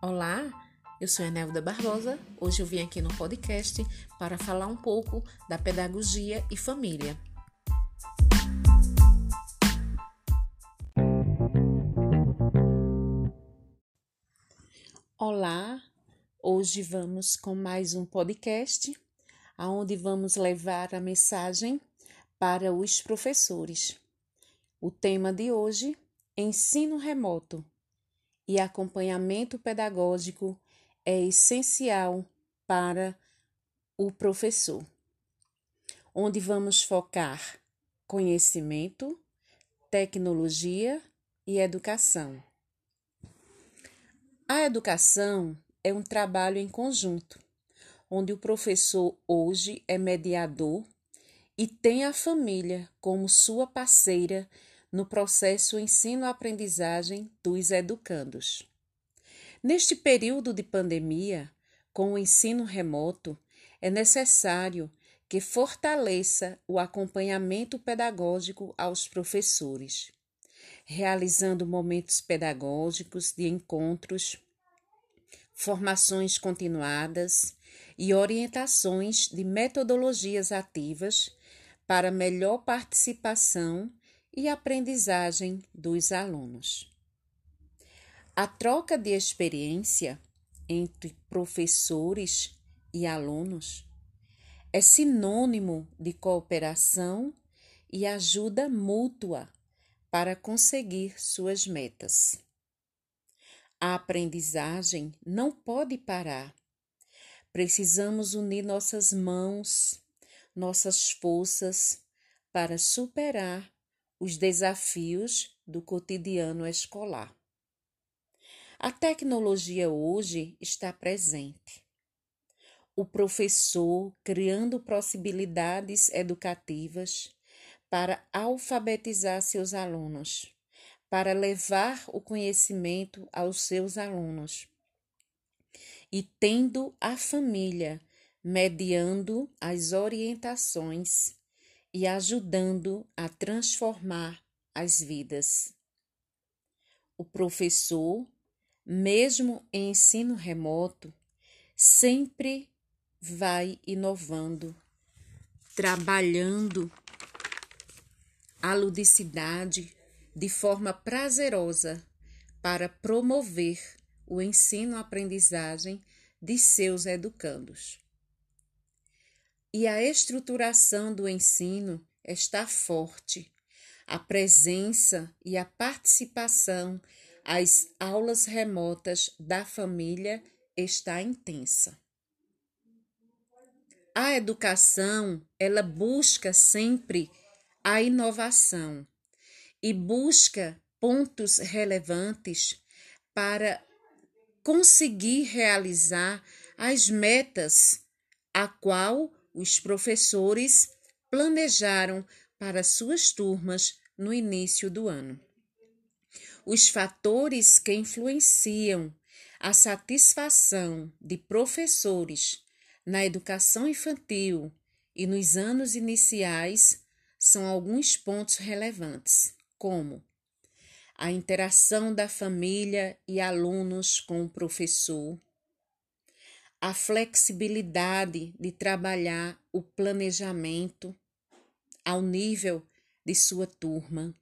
Olá, eu sou Enelda Barbosa. Hoje eu vim aqui no podcast para falar um pouco da pedagogia e família. Olá, hoje vamos com mais um podcast, aonde vamos levar a mensagem para os professores. O tema de hoje: ensino remoto e acompanhamento pedagógico é essencial para o professor, onde vamos focar conhecimento, tecnologia e educação. A educação é um trabalho em conjunto, onde o professor hoje é mediador e tem a família como sua parceira no processo ensino-aprendizagem dos educandos. Neste período de pandemia, com o ensino remoto, é necessário que fortaleça o acompanhamento pedagógico aos professores, realizando momentos pedagógicos de encontros, formações continuadas e orientações de metodologias ativas para melhor participação e aprendizagem dos alunos. A troca de experiência entre professores e alunos é sinônimo de cooperação e ajuda mútua para conseguir suas metas. A aprendizagem não pode parar. Precisamos unir nossas mãos, nossas forças para superar os desafios do cotidiano escolar. A tecnologia hoje está presente. O professor criando possibilidades educativas para alfabetizar seus alunos, para levar o conhecimento aos seus alunos. E tendo a família mediando as orientações e ajudando a transformar as vidas. O professor, mesmo em ensino remoto, sempre vai inovando, trabalhando a ludicidade de forma prazerosa para promover o ensino-aprendizagem de seus educandos. E a estruturação do ensino está forte. A presença e a participação às aulas remotas da família está intensa. A educação, ela busca sempre a inovação e busca pontos relevantes para conseguir realizar as metas a qual os professores planejaram para suas turmas no início do ano. Os fatores que influenciam a satisfação de professores na educação infantil e nos anos iniciais são alguns pontos relevantes, como a interação da família e alunos com o professor, a flexibilidade de trabalhar o planejamento ao nível de sua turma,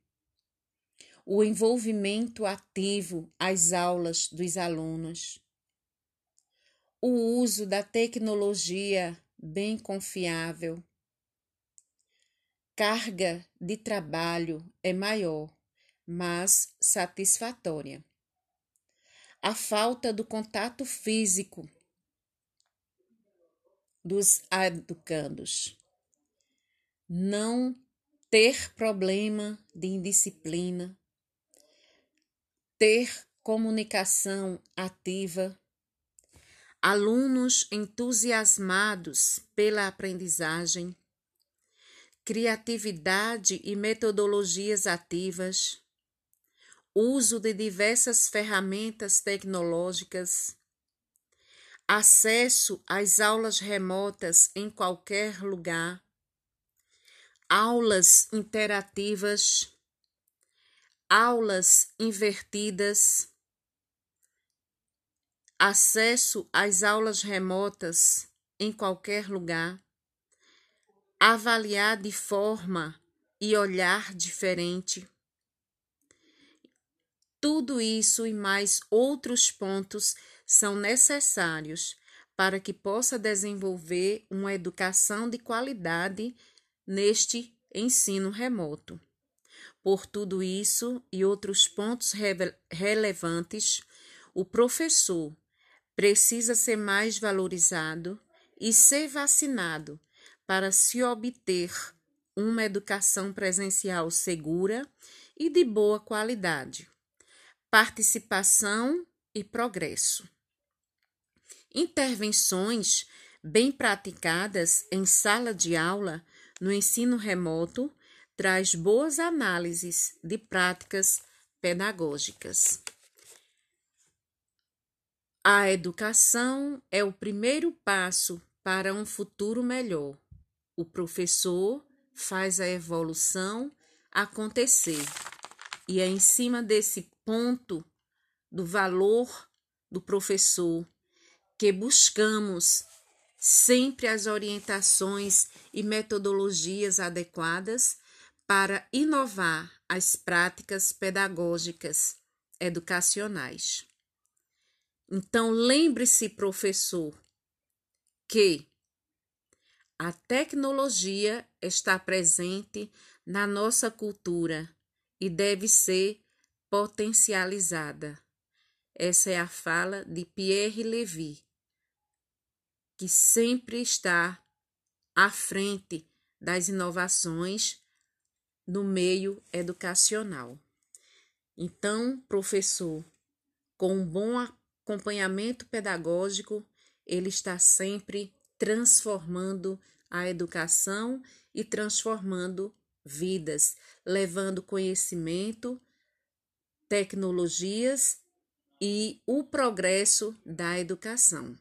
o envolvimento ativo às aulas dos alunos, o uso da tecnologia bem confiável. Carga de trabalho é maior, mas satisfatória. A falta do contato físico dos educandos. Não ter problema de indisciplina, ter comunicação ativa, alunos entusiasmados pela aprendizagem, criatividade e metodologias ativas, uso de diversas ferramentas tecnológicas, acesso às aulas remotas em qualquer lugar, aulas interativas, aulas invertidas, acesso às aulas remotas em qualquer lugar, avaliar de forma e olhar diferente. Tudo isso e mais outros pontos são necessários para que possa desenvolver uma educação de qualidade neste ensino remoto. Por tudo isso e outros pontos relevantes, o professor precisa ser mais valorizado e ser vacinado para se obter uma educação presencial segura e de boa qualidade. Participação e progresso. Intervenções bem praticadas em sala de aula no ensino remoto traz boas análises de práticas pedagógicas. A educação é o primeiro passo para um futuro melhor. O professor faz a evolução acontecer. E é em cima desse ponto do valor do professor que buscamos sempre as orientações e metodologias adequadas para inovar as práticas pedagógicas educacionais. Então, lembre-se, professor, que a tecnologia está presente na nossa cultura e deve ser potencializada. Essa é a fala de Pierre Levy, que sempre está à frente das inovações no meio educacional. Então, professor, com um bom acompanhamento pedagógico, ele está sempre transformando a educação e transformando vidas, levando conhecimento, tecnologias e o progresso da educação.